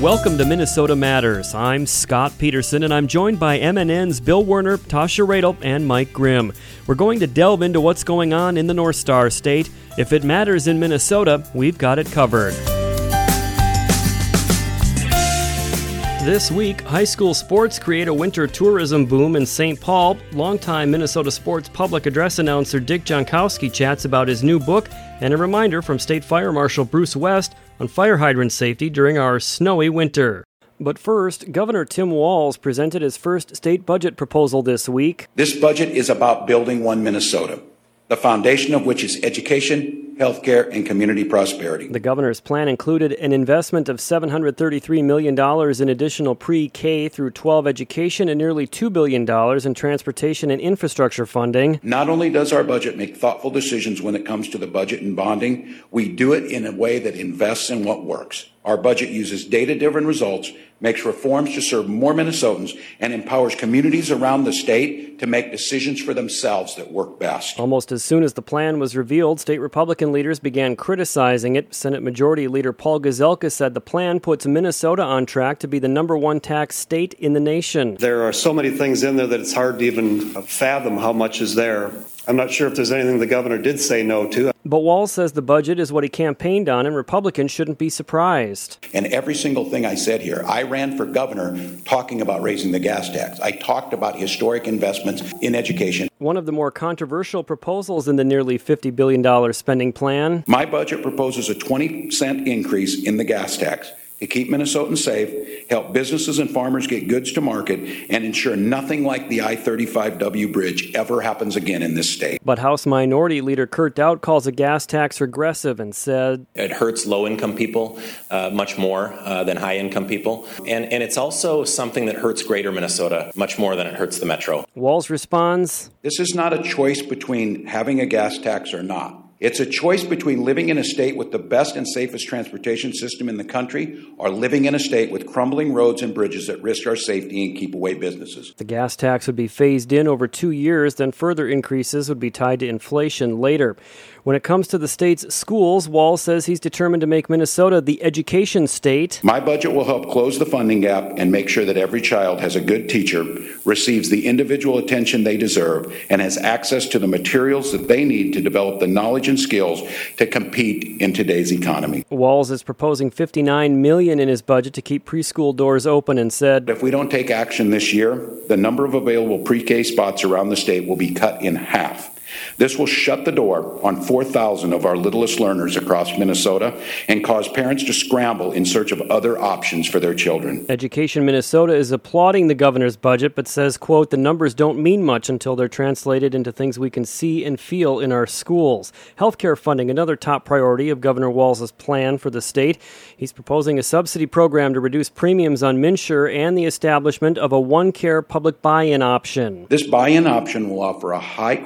Welcome to Minnesota Matters. I'm Scott Peterson, and I'm joined by MNN's Bill Werner, Tasha Radel, and Mike Grimm. We're going to delve into what's going on in the North Star State. If it matters in Minnesota, we've got it covered. This week, high school sports create a winter tourism boom in St. Paul. Longtime Minnesota sports public address announcer Dick Jonckowski chats about his new book and a reminder from State Fire Marshal Bruce West on fire hydrant safety during our snowy winter. But first, Governor Tim Walz presented his first state budget proposal this week. This budget is about building one Minnesota, the foundation of which is education, healthcare, and community prosperity. The governor's plan included an investment of $733 million in additional pre K through 12 education and nearly $2 billion in transportation and infrastructure funding. Not only does our budget make thoughtful decisions when it comes to the budget and bonding, we do it in a way that invests in what works. Our budget uses data driven results, makes reforms to serve more Minnesotans, and empowers communities around the state to make decisions for themselves that work best. Almost as soon as the plan was revealed, state Republican leaders began criticizing it. Senate Majority Leader Paul Gazelka said the plan puts Minnesota on track to be the number one tax state in the nation. There are so many things in there that it's hard to even fathom how much is there. I'm not sure if there's anything the governor did say no to. But Walz says the budget is what he campaigned on, and Republicans shouldn't be surprised. And every single thing I said here, I ran for governor talking about raising the gas tax. I talked about historic investments in education. One of the more controversial proposals in the nearly $50 billion spending plan. My budget proposes a 20 cent increase in the gas tax to keep Minnesotans safe, help businesses and farmers get goods to market, and ensure nothing like the I 35W bridge ever happens again in this state. But House Minority Leader Kurt Daudt calls a gas tax regressive and said it hurts low income people uh, much more uh, than high income people. And, and it's also something that hurts greater Minnesota much more than it hurts the metro. Walz responds This is not a choice between having a gas tax or not. It's a choice between living in a state with the best and safest transportation system in the country or living in a state with crumbling roads and bridges that risk our safety and keep away businesses. The gas tax would be phased in over two years, then further increases would be tied to inflation later. When it comes to the state's schools, Walz says he's determined to make Minnesota the education state. My budget will help close the funding gap and make sure that every child has a good teacher, receives the individual attention they deserve, and has access to the materials that they need to develop the knowledge and skills to compete in today's economy. Walz is proposing 59 million in his budget to keep preschool doors open and said, "If we don't take action this year, the number of available pre-K spots around the state will be cut in half." This will shut the door on 4,000 of our littlest learners across Minnesota and cause parents to scramble in search of other options for their children. Education Minnesota is applauding the governor's budget but says, quote, the numbers don't mean much until they're translated into things we can see and feel in our schools. Healthcare funding, another top priority of Governor Walz's plan for the state. He's proposing a subsidy program to reduce premiums on MNsure and the establishment of a one care public buy in option. This buy in option will offer a high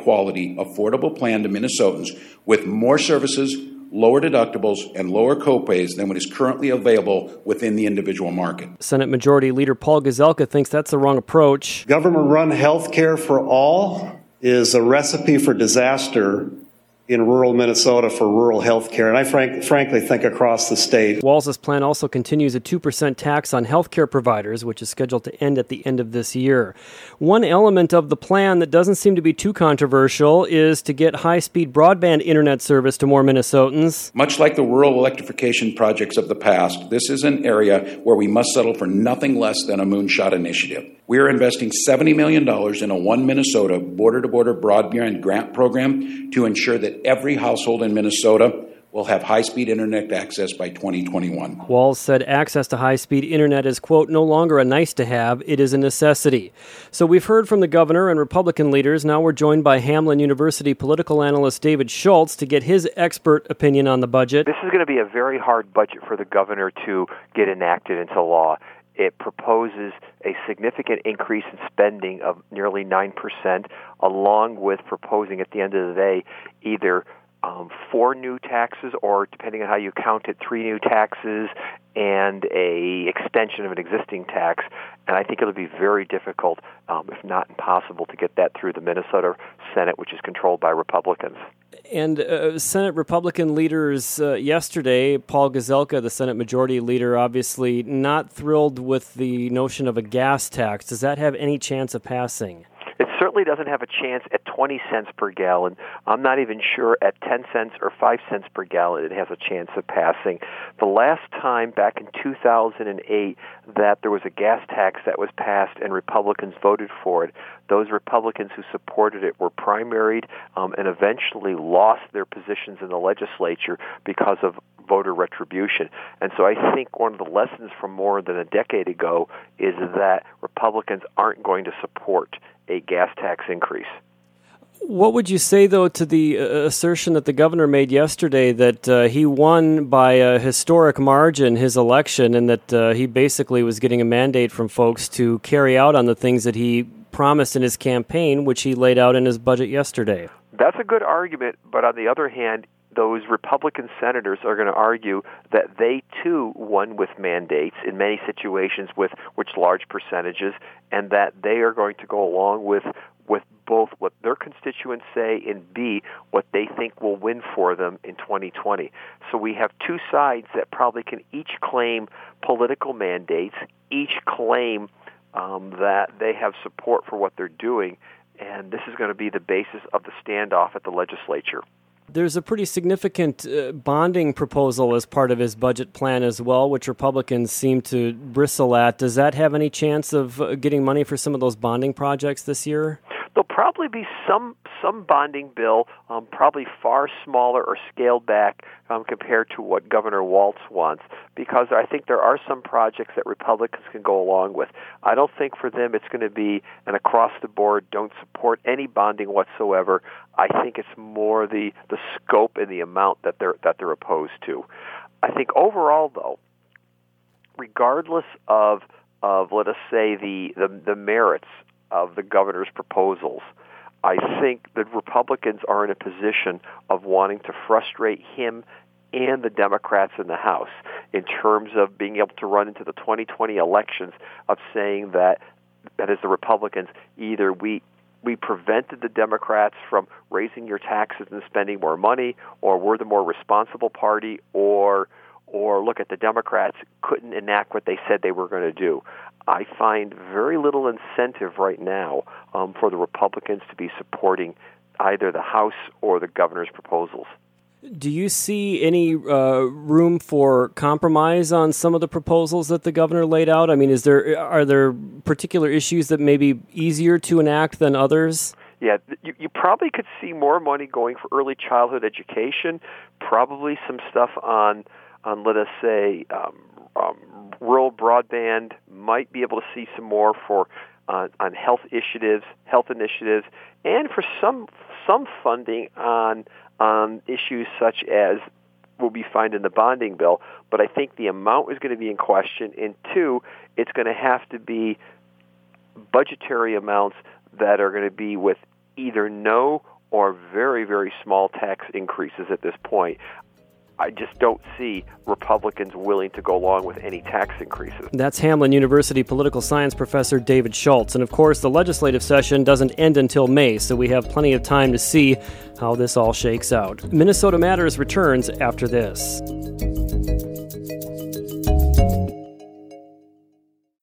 quality affordable plan to Minnesotans with more services, lower deductibles, and lower copays than what is currently available within the individual market. Senate Majority Leader Paul Gazelka thinks that's the wrong approach. Government run health care for all is a recipe for disaster in rural Minnesota for rural health care, and I frank, frankly think across the state. Walz's plan also continues a 2% tax on healthcare providers, which is scheduled to end at the end of this year. One element of the plan that doesn't seem to be too controversial is to get high speed broadband internet service to more Minnesotans. Much like the rural electrification projects of the past, this is an area where we must settle for nothing less than a moonshot initiative. We are investing $70 million in a One Minnesota border to border broadband grant program to ensure that every household in Minnesota will have high speed internet access by 2021. Walz said access to high speed internet is, quote, no longer a nice to have, it is a necessity. So we've heard from the governor and Republican leaders. Now we're joined by Hamline University political analyst David Schultz to get his expert opinion on the budget. This is going to be a very hard budget for the governor to get enacted into law. It proposes a significant increase in spending of nearly 9%, along with proposing at the end of the day either um, four new taxes, or depending on how you count it, three new taxes and a extension of an existing tax. And I think it'll be very difficult, um, if not impossible, to get that through the Minnesota Senate, which is controlled by Republicans. And uh, Senate Republican leaders uh, yesterday, Paul Gazelka, the Senate Majority Leader, obviously not thrilled with the notion of a gas tax. Does that have any chance of passing? Certainly doesn't have a chance at 20 cents per gallon. I'm not even sure at 10 cents or 5 cents per gallon it has a chance of passing. The last time back in 2008 that there was a gas tax that was passed and Republicans voted for it, those Republicans who supported it were primaried um, and eventually lost their positions in the legislature because of voter retribution. And so I think one of the lessons from more than a decade ago is that Republicans aren't going to support a gas tax increase. What would you say, though, to the uh, assertion that the governor made yesterday that uh, he won by a historic margin his election and that uh, he basically was getting a mandate from folks to carry out on the things that he promised in his campaign, which he laid out in his budget yesterday? That's a good argument, but on the other hand, those Republican senators are going to argue that they too won with mandates in many situations with which large percentages, and that they are going to go along with with both what their constituents say and B what they think will win for them in 2020. So we have two sides that probably can each claim political mandates, each claim um, that they have support for what they're doing, and this is going to be the basis of the standoff at the legislature. There's a pretty significant uh, bonding proposal as part of his budget plan as well, which Republicans seem to bristle at. Does that have any chance of uh, getting money for some of those bonding projects this year? There'll probably be some some bonding bill, um, probably far smaller or scaled back um, compared to what Governor Walz wants, because I think there are some projects that Republicans can go along with. I don't think for them it's going to be an across the board don't support any bonding whatsoever. I think it's more the the scope and the amount that they're that they're opposed to. I think overall though, regardless of of let us say the the, the merits of the governor's proposals, I think the Republicans are in a position of wanting to frustrate him and the Democrats in the House in terms of being able to run into the 2020 elections of saying that that is the Republicans either we we prevented the Democrats from raising your taxes and spending more money, or we're the more responsible party, or or look at the Democrats couldn't enact what they said they were going to do. I find very little incentive right now um, for the Republicans to be supporting either the House or the governor's proposals. Do you see any uh, room for compromise on some of the proposals that the governor laid out? I mean, is there are there particular issues that may be easier to enact than others? Yeah, you, you probably could see more money going for early childhood education. Probably some stuff on on let us say um, um, rural broadband. Might be able to see some more for uh, on health initiatives, health initiatives, and for some some funding on on issues such as will be found in the bonding bill. But I think the amount is going to be in question, and two, it's going to have to be budgetary amounts that are going to be with either no or very very small tax increases at this point. I just don't see Republicans willing to go along with any tax increases. That's Hamline University political science professor David Schultz. And of course, the legislative session doesn't end until May, so we have plenty of time to see how this all shakes out. Minnesota Matters returns after this.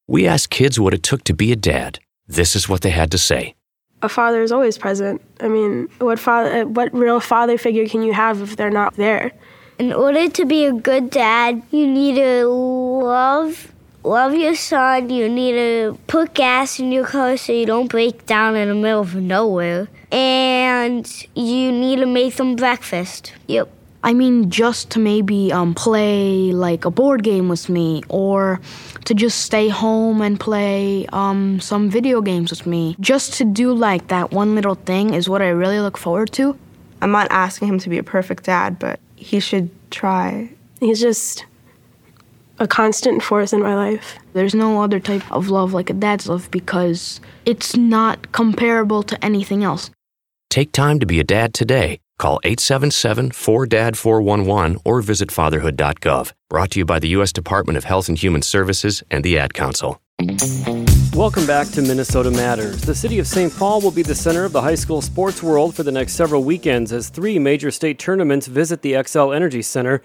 We asked kids what it took to be a dad. This is what they had to say. A father is always present. I mean, what father, what real father figure can you have if they're not there? In order to be a good dad, you need to love love your son. You need to put gas in your car so you don't break down in the middle of nowhere. And you need to make them breakfast. Yep. I mean, just to maybe um, play like a board game with me, or to just stay home and play um, some video games with me. Just to do like that one little thing is what I really look forward to. I'm not asking him to be a perfect dad, but he should try. He's just a constant force in my life. There's no other type of love like a dad's love because it's not comparable to anything else. Take time to be a dad today. Call 877 4DAD 411 or visit fatherhood.gov. Brought to you by the U.S. Department of Health and Human Services and the Ad Council. Welcome back to Minnesota Matters. The city of St. Paul will be the center of the high school sports world for the next several weekends as three major state tournaments visit the Xcel Energy Center.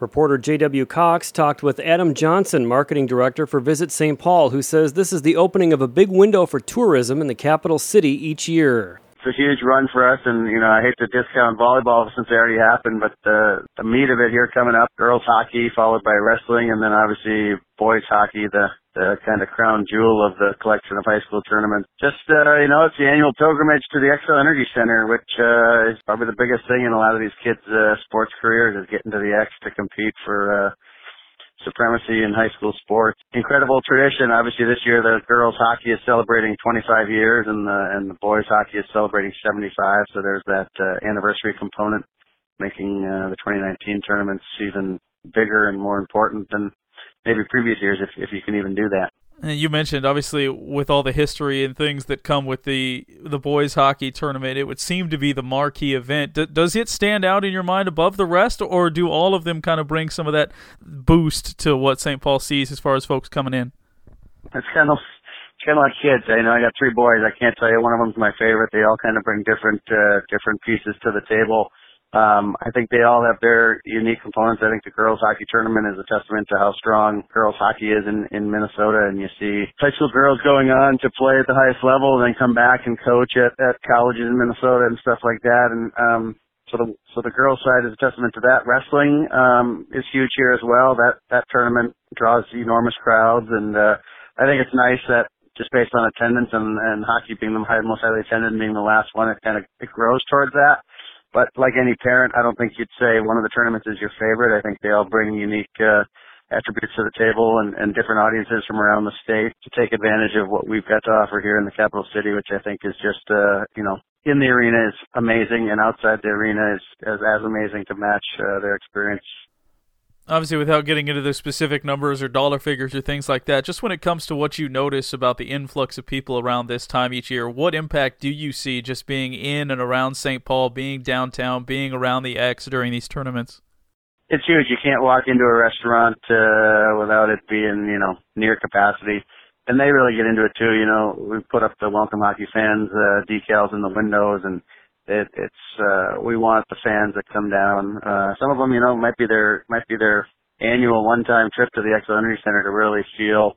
Reporter J.W. Cox talked with Adam Johnson, marketing director for Visit St. Paul, who says this is the opening of a big window for tourism in the capital city each year a huge run for us, and you know I hate to discount volleyball since it already happened, but the the meat of it here coming up: girls hockey, followed by wrestling, and then obviously boys hockey, the the kind of crown jewel of the collection of high school tournaments. Just uh, you know, it's the annual pilgrimage to the Xcel Energy Center, which uh, is probably the biggest thing in a lot of these kids' uh, sports careers is getting to the X to compete for. Uh, supremacy in high school sports. Incredible tradition. Obviously, this year the girls hockey is celebrating 25 years, and the and the boys hockey is celebrating 75. So there's that uh, anniversary component, making uh, the 2019 tournaments even bigger and more important than maybe previous years, if if you can even do that. You mentioned obviously with all the history and things that come with the the boys hockey tournament, it would seem to be the marquee event. D- does it stand out in your mind above the rest, or do all of them kind of bring some of that boost to what St. Paul sees as far as folks coming in? It's kind of it's kind of like kids. You know, I got three boys. I can't tell you one of them's my favorite. They all kind of bring different uh, different pieces to the table. Um, I think they all have their unique components. I think the girls hockey tournament is a testament to how strong girls hockey is in, in Minnesota. And you see high school girls going on to play at the highest level and then come back and coach at, at colleges in Minnesota and stuff like that. And, um, so the, so the girls side is a testament to that. Wrestling, um, is huge here as well. That, that tournament draws enormous crowds. And, uh, I think it's nice that just based on attendance and, and hockey being the most highly attended and being the last one, it kind of, it grows towards that. But like any parent, I don't think you'd say one of the tournaments is your favorite. I think they all bring unique uh, attributes to the table and, and different audiences from around the state to take advantage of what we've got to offer here in the capital city, which I think is just, uh, you know, in the arena is amazing and outside the arena is, is as amazing to match uh, their experience obviously without getting into the specific numbers or dollar figures or things like that just when it comes to what you notice about the influx of people around this time each year what impact do you see just being in and around st paul being downtown being around the x during these tournaments? It's huge. You can't walk into a restaurant uh, without it being you know near capacity. And they really get into it too. You know we put up the welcome hockey fans uh, decals in the windows and it, it's uh, we want the fans that come down. Uh, some of them, you know, might be their might be their annual one-time trip to the Xcel Energy Center to really feel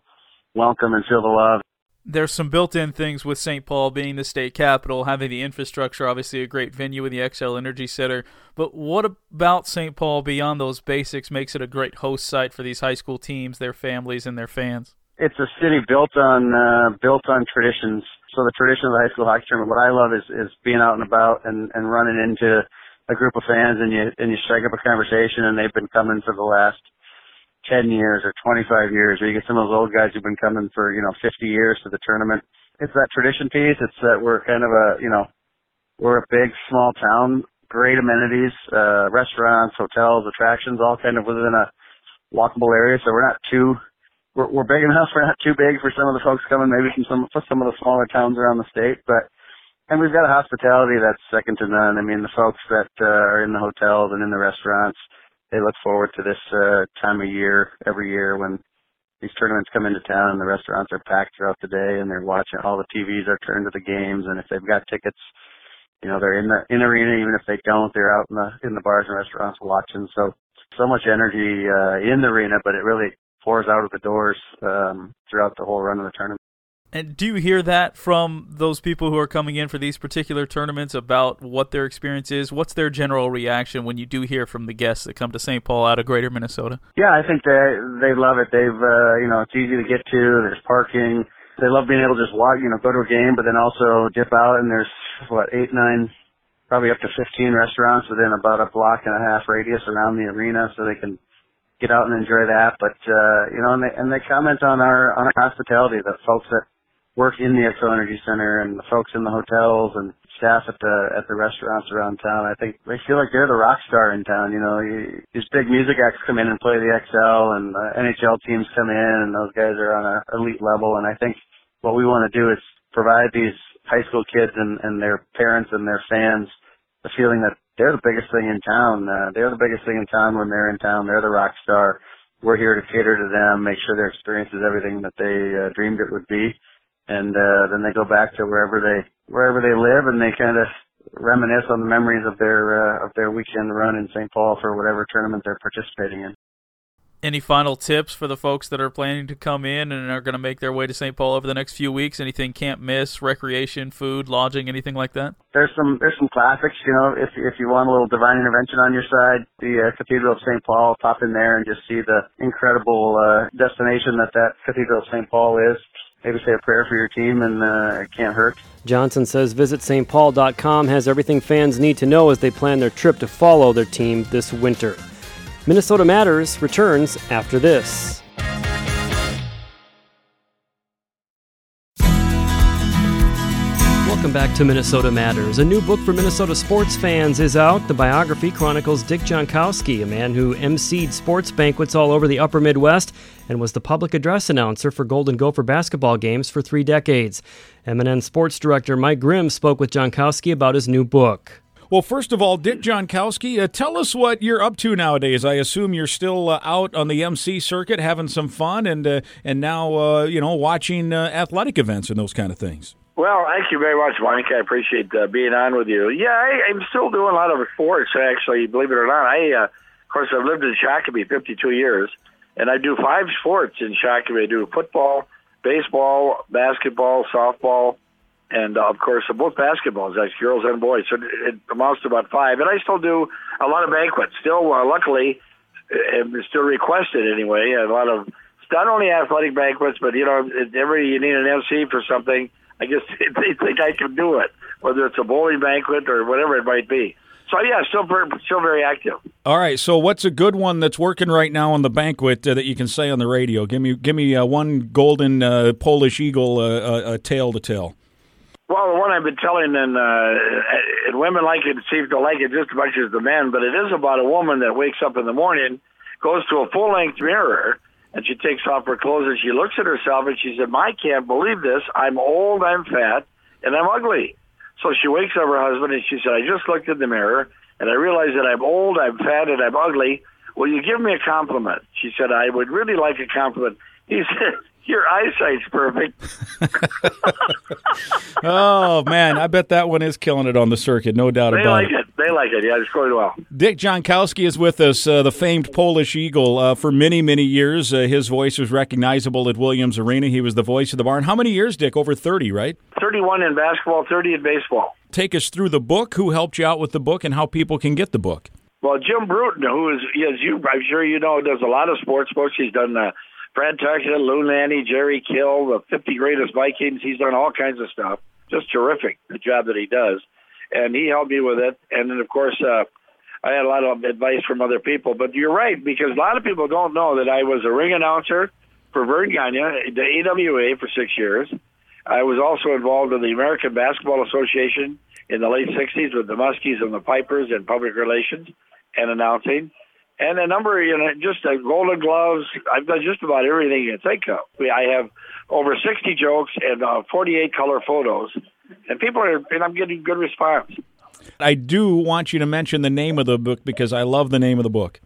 welcome and feel the love. There's some built-in things with St. Paul being the state capital, having the infrastructure, obviously a great venue with the Xcel Energy Center. But what about St. Paul beyond those basics makes it a great host site for these high school teams, their families, and their fans? It's a city built on uh, built on traditions so the tradition of the high school hockey tournament, what I love is, is being out and about and, and running into a group of fans and you, and you strike up a conversation and they've been coming for the last 10 years or 25 years, or you get some of those old guys who've been coming for, you know, 50 years to the tournament. It's that tradition piece. It's that we're kind of a, you know, we're a big, small town, great amenities, uh, restaurants, hotels, attractions, all kind of within a walkable area. So we're not too we're, we're big enough. We're not too big for some of the folks coming, maybe from some for some of the smaller towns around the state, but and we've got a hospitality that's second to none. I mean, the folks that uh, are in the hotels and in the restaurants, they look forward to this uh, time of year every year when these tournaments come into town and the restaurants are packed throughout the day and they're watching all the TVs are turned to the games and if they've got tickets, you know, they're in the in arena even if they don't, they're out in the in the bars and restaurants watching. So so much energy uh in the arena, but it really pours out of the doors um, throughout the whole run of the tournament. And do you hear that from those people who are coming in for these particular tournaments about what their experience is? What's their general reaction when you do hear from the guests that come to St. Paul out of Greater Minnesota? Yeah, I think they they love it. They've uh, you know it's easy to get to. There's parking. They love being able to just walk, you know, go to a game, but then also dip out. And there's what eight, nine, probably up to 15 restaurants within about a block and a half radius around the arena, so they can get out and enjoy that. But uh, you know, and they and they comment on our on our hospitality, the folks that work in the Xcel Energy Center and the folks in the hotels and staff at the at the restaurants around town. I think they feel like they're the rock star in town. You know, these big music acts come in and play the Xcel, and uh, NHL teams come in, and those guys are on an elite level. And I think what we want to do is provide these high school kids and, and their parents and their fans the feeling that they're the biggest thing in town. Uh, they're the biggest thing in town when they're in town. They're the rock star. We're here to cater to them, make sure their experience is everything that they uh, dreamed it would be, and uh, then they go back to wherever they wherever they live, and they kind of reminisce on the memories of their uh, of their weekend run in St. Paul for whatever tournament they're participating in. Any final tips for the folks that are planning to come in and are going to make their way to St. Paul over the next few weeks? Anything can't miss? Recreation, food, lodging, anything like that? There's some there's some classics. You know, if if you want a little divine intervention on your side, the uh, Cathedral of St. Paul, pop in there and just see the incredible uh, destination that that Cathedral of St. Paul is maybe say a prayer for your team, and uh, it can't hurt. Johnson says visit stpaul.com has everything fans need to know as they plan their trip to follow their team this winter. Minnesota Matters returns after this. Welcome back to Minnesota Matters. A new book for Minnesota sports fans is out. The biography chronicles Dick Jonckowski, a man who emceed sports banquets all over the upper Midwest and was the public address announcer for Golden Gopher basketball games for three decades. MNN sports director Mike Grimm spoke with Jonckowski about his new book. Well, first of all, Dick Jonckowski, uh, tell us what you're up to nowadays. I assume you're still uh, out on the MC circuit having some fun and uh, and now uh, you know watching uh, athletic events and those kind of things. Well, thank you very much, Mike. I appreciate uh, being on with you. Yeah, I, I'm still doing a lot of sports, actually, believe it or not. I, of course, I've lived in Shakopee 52 years, and I do five sports in Shakopee. I do football, baseball, basketball, softball, and, uh, of course, both basketballs, that's girls and boys. So it amounts to about five. And I still do a lot of banquets. Still, uh, luckily, I'm still requested anyway, a lot of not only athletic banquets, but, you know, every you need an MC for something – I guess they think I can do it, whether it's a bowling banquet or whatever it might be. So yeah, still very, still very active. All right. So what's a good one that's working right now on the banquet uh, that you can say on the radio? Give me give me uh, one golden uh, Polish eagle uh, uh, tale to tell. Well, the one I've been telling, and, uh, and women like it, seem to like it just as much as the men. But it is about a woman that wakes up in the morning, goes to a full length mirror, and she takes off her clothes and she looks at herself and she said, I can't believe this. I'm old, I'm fat, and I'm ugly. So she wakes up her husband and she said, I just looked in the mirror and I realized that I'm old, I'm fat, and I'm ugly. Will you give me a compliment? She said, I would really like a compliment. He said, your eyesight's perfect. oh man, I bet that one is killing it on the circuit, no doubt about it. they about like it. They like it. Yeah, it's going well. Dick Jonckowski is with us, uh, the famed Polish Eagle. Uh, for many, many years, uh, his voice was recognizable at Williams Arena. He was the voice of the barn. How many years, Dick? Over thirty, right? Thirty-one in basketball, thirty in baseball. Take us through the book. Who helped you out with the book, and how people can get the book? Well, Jim Bruton, who is, as you, I'm sure you know, does a lot of sports books. He's done uh, Fred Tucker, Lou Nanne, Jerry Kill, the 50 Greatest Vikings. He's done all kinds of stuff. Just terrific, the job that he does. And he helped me with it. And then, of course, uh, I had a lot of advice from other people. But you're right, because a lot of people don't know that I was a ring announcer for Verne Gagne, the AWA, for six years. I was also involved in the American Basketball Association in the late 60s with the Muskies and the Pipers in public relations and announcing and a number, you know, just uh, Golden Gloves. I've done just about everything you can think of. I have over 60 jokes and uh, 48 color photos, and people are, and I'm getting good response. I do want you to mention the name of the book because I love the name of the book.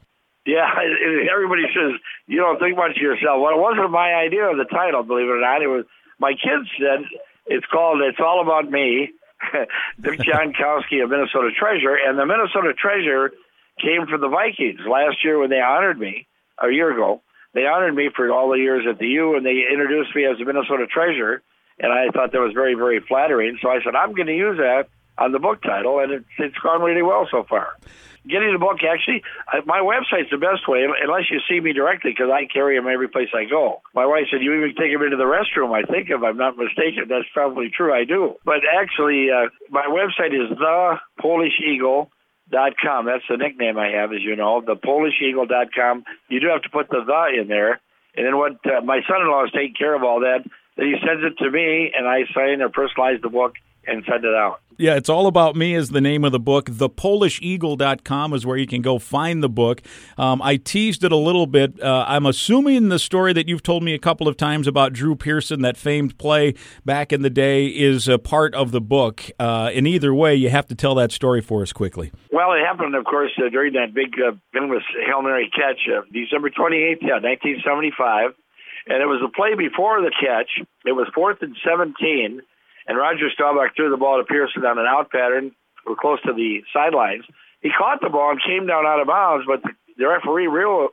Yeah, everybody says you don't think much of yourself. Well, it wasn't my idea of the title, believe it or not. It was my kids said it's called "It's All About Me." Dick Jonckowski, a Minnesota Treasure, and the Minnesota Treasure came from the Vikings last year when they honored me a year ago. They honored me for all the years at the U, and they introduced me as a Minnesota Treasure, and I thought that was very, very flattering. So I said I'm going to use that on the book title, and it's, it's gone really well so far. Getting the book, actually, my website's the best way, unless you see me directly, because I carry them every place I go. My wife said, you even take them into the restroom, I think, if I'm not mistaken. That's probably true, I do. But actually, uh, my website is the Polish Eagle dot com. That's the nickname I have, as you know, the Polish Eagle dot com. You do have to put the the in there, and then what? Uh, my son-in-law is taking care of all that. Then he sends it to me, and I sign or personalize the book and send it out. Yeah, it's all about me is the name of the book. ThePolishEagle.com is where you can go find the book. Um, I teased it a little bit. Uh, I'm assuming the story that you've told me a couple of times about Drew Pearson, that famed play back in the day, is a part of the book. Uh, in either way, you have to tell that story for us quickly. Well, it happened, of course, uh, during that big uh, famous Hail Mary catch, uh, December 28th, yeah, 1975. And it was the play before the catch. It was fourth and 17 and Roger Staubach threw the ball to Pearson on an out pattern. We're close to the sidelines. He caught the ball and came down out of bounds, but the referee ruled,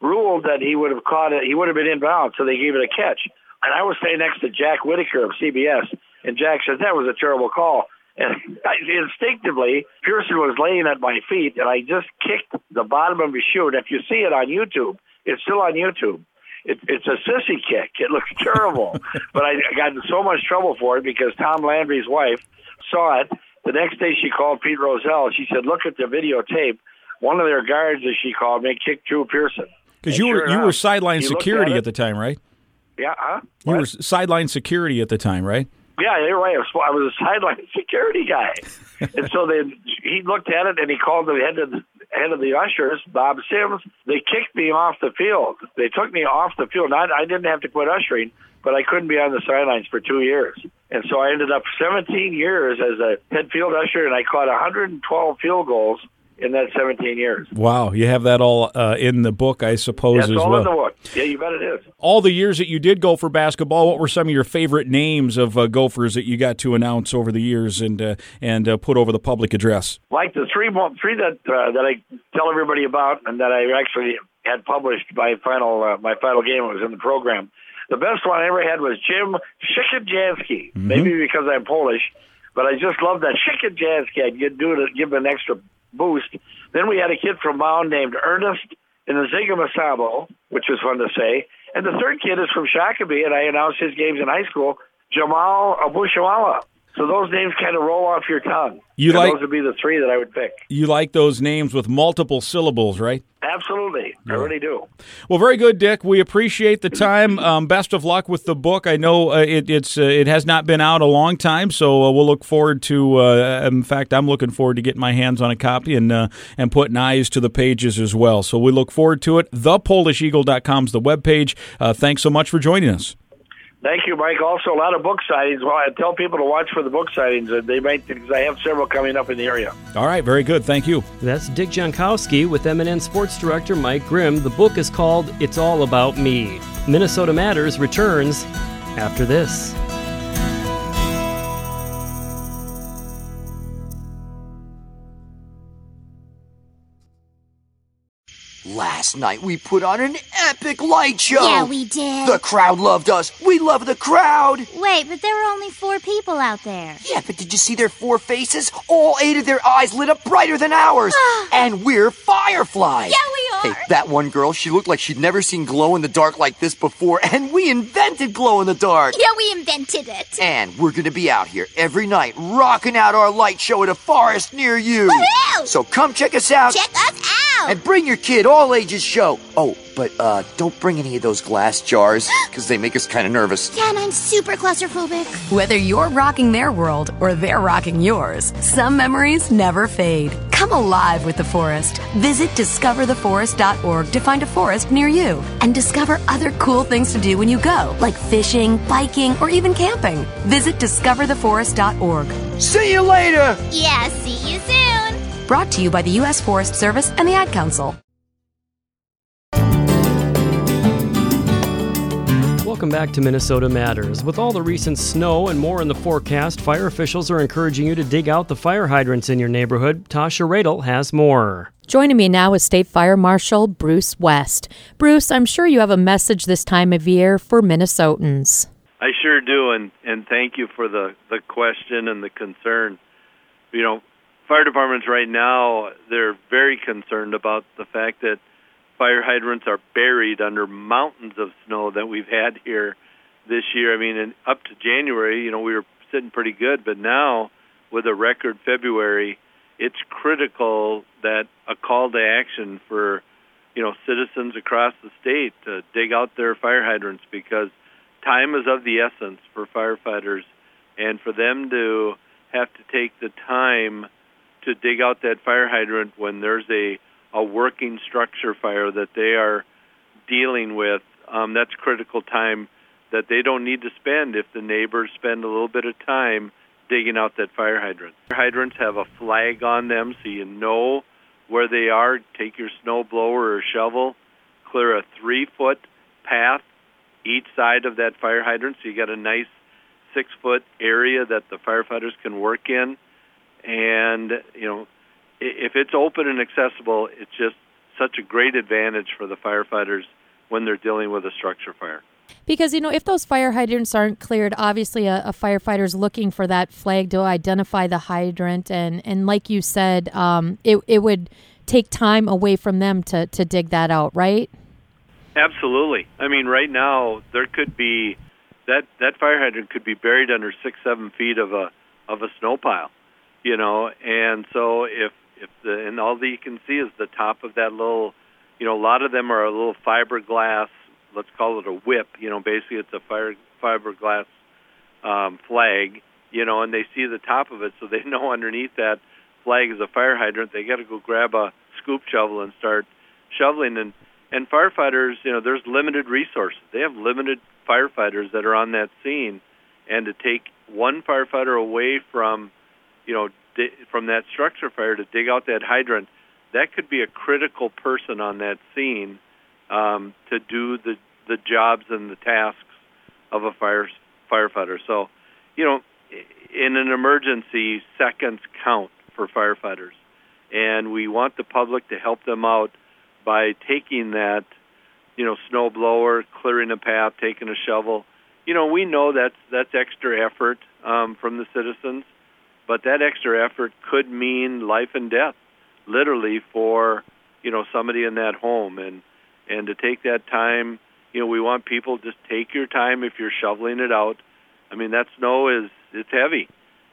ruled that he would have caught it. He would have been in bounds, so they gave it a catch. And I was standing next to Jack Whitaker of CBS, and Jack said that was a terrible call. And I, instinctively, Pearson was laying at my feet, and I just kicked the bottom of his shoe. And if you see it on YouTube, it's still on YouTube it, it's a sissy kick. It looks terrible, but I, I got in so much trouble for it because Tom Landry's wife saw it. The next day, she called Pete Rozelle. She said, "Look at the videotape. One of their guards, as she called me, kicked Drew Pearson." Because you were you were sideline security at, at, the time, right? Yeah, huh? You were sideline security at the time, right? Yeah, you're right. I was a sideline security guy, and so then he looked at it and he called the head of the head of the ushers, Bob Sims, they kicked me off the field. They took me off the field. I, I didn't have to quit ushering, but I couldn't be on the sidelines for two years. And so I ended up 17 years as a head field usher, and I caught 112 field goals in that 17 years. Wow, you have that all uh, in the book, I suppose, yeah, as all well. in the book. Yeah, you bet it is. All the years that you did Gopher basketball, what were some of your favorite names of uh, Gophers that you got to announce over the years and uh, and uh, put over the public address? Like the three three that uh, that I tell everybody about, and that I actually had published my final uh, my final game was in the program. The best one I ever had was Jim Shikenjanski. Mm-hmm. Maybe because I'm Polish, but I just love that Shikenjanski. I'd do it, give him an extra boost. Then we had a kid from Mound named Ernest Nzigamasabo, which was fun to say. And the third kid is from Shakopee, and I announced his games in high school, Jamal Abushamala. So those names kind of roll off your tongue. You and like those would be the three that I would pick. You like those names with multiple syllables, right? Absolutely, yeah. I really do. Well, very good, Dick. We appreciate the time. Um, best of luck with the book. I know uh, it, it's uh, it has not been out a long time, so uh, we'll look forward to. Uh, in fact, I'm looking forward to getting my hands on a copy and uh, and putting eyes to the pages as well. So we look forward to it. ThePolishEagle.com is the webpage. Uh, thanks so much for joining us. Thank you, Mike. Also, a lot of book sightings. Well, I tell people to watch for the book sightings. Uh, they might because I have several coming up in the area. All right, very good. Thank you. That's Dick Jonckowski with MNN Sports Director Mike Grimm. The book is called "It's All About Me." Minnesota Matters returns after this. Last night we put on an epic light show. Yeah, we did. The crowd loved us. We love the crowd. Wait, but there were only four people out there. Yeah, but did you see their four faces? All eight of their eyes lit up brighter than ours. and we're fireflies. Yeah. Hey, that one girl, she looked like she'd never seen glow in the dark like this before, and we invented glow in the dark. Yeah, we invented it. And we're gonna be out here every night rocking out our light show at a forest near you. Woohoo! So come check us out. Check us out. And bring your kid all ages show. Oh, but uh, don't bring any of those glass jars because they make us kind of nervous. Yeah, and I'm super claustrophobic. Whether you're rocking their world or they're rocking yours, some memories never fade. Come alive with the forest. Visit discovertheforest.org to find a forest near you and discover other cool things to do when you go, like fishing, biking, or even camping. Visit discovertheforest.org. See you later. Yeah, see you soon. Brought to you by the U.S. Forest Service and the Ad Council. Welcome back to Minnesota Matters. With all the recent snow and more in the forecast, fire officials are encouraging you to dig out the fire hydrants in your neighborhood. Tasha Radel has more. Joining me now is State Fire Marshal Bruce West. Bruce, I'm sure you have a message this time of year for Minnesotans. I sure do, and, and thank you for the, the question and the concern. You know, fire departments right now, they're very concerned about the fact that fire hydrants are buried under mountains of snow that we've had here this year. I mean, and up to January, you know, we were sitting pretty good, but now with a record February, it's critical that a call to action for, you know, citizens across the state to dig out their fire hydrants because time is of the essence for firefighters and for them to have to take the time to dig out that fire hydrant when there's a a working structure fire that they are dealing with. Um, that's critical time that they don't need to spend if the neighbors spend a little bit of time digging out that fire hydrant. Fire hydrants have a flag on them so you know where they are. Take your snow blower or shovel, clear a three foot path each side of that fire hydrant so you got a nice six foot area that the firefighters can work in. And, you know, if it's open and accessible, it's just such a great advantage for the firefighters when they're dealing with a structure fire. Because, you know, if those fire hydrants aren't cleared, obviously a, a firefighter's looking for that flag to identify the hydrant. And, and like you said, um, it, it would take time away from them to, to dig that out, right? Absolutely. I mean, right now, there could be that, that fire hydrant could be buried under six, seven feet of a, of a snow pile, you know, and so if, if the, and all that you can see is the top of that little, you know, a lot of them are a little fiberglass let's call it a whip. You know, basically it's a fire fiberglass um, flag. You know, and they see the top of it, so they know underneath that flag is a fire hydrant. They got to go grab a scoop shovel and start shoveling. And and firefighters, you know, there's limited resources. They have limited firefighters that are on that scene, and to take one firefighter away from, you know, from that structure fire to dig out that hydrant, that could be a critical person on that scene um, to do the the jobs and the tasks of a fire firefighter. So, you know, in an emergency, seconds count for firefighters, and we want the public to help them out by taking that, you know, snow blower, clearing a path, taking a shovel. You know, we know that's that's extra effort um, from the citizens, but that extra effort could mean life and death, literally for you know somebody in that home. And and to take that time you know we want people just take your time if you're shoveling it out. I mean that snow is it's heavy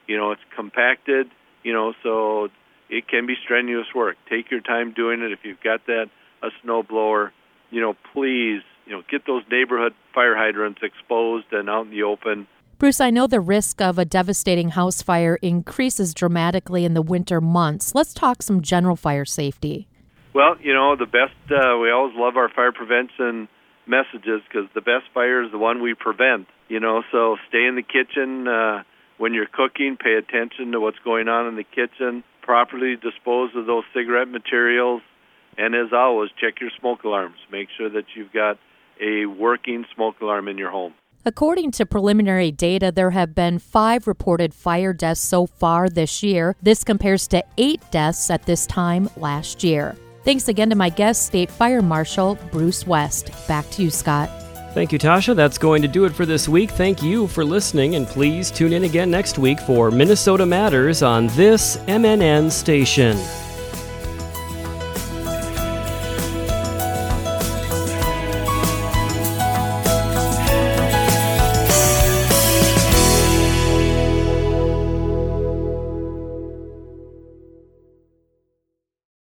you know it's compacted you know so it can be strenuous work. Take your time doing it. If you've got that a snow blower you know please you know get those neighborhood fire hydrants exposed and out in the open Bruce, I know the risk of a devastating house fire increases dramatically in the winter months. Let's talk some general fire safety. Well, you know, the best, uh, we always love our fire prevention messages because the best fire is the one we prevent. You know, so stay in the kitchen uh, when you're cooking, pay attention to what's going on in the kitchen, properly dispose of those cigarette materials, and as always, check your smoke alarms. Make sure that you've got a working smoke alarm in your home. According to preliminary data, there have been five reported fire deaths so far this year. This compares to eight deaths at this time last year. Thanks again to my guest, State Fire Marshal Bruce West. Back to you, Scott. Thank you, Tasha. That's going to do it for this week. Thank you for listening, and please tune in again next week for Minnesota Matters on this MNN station.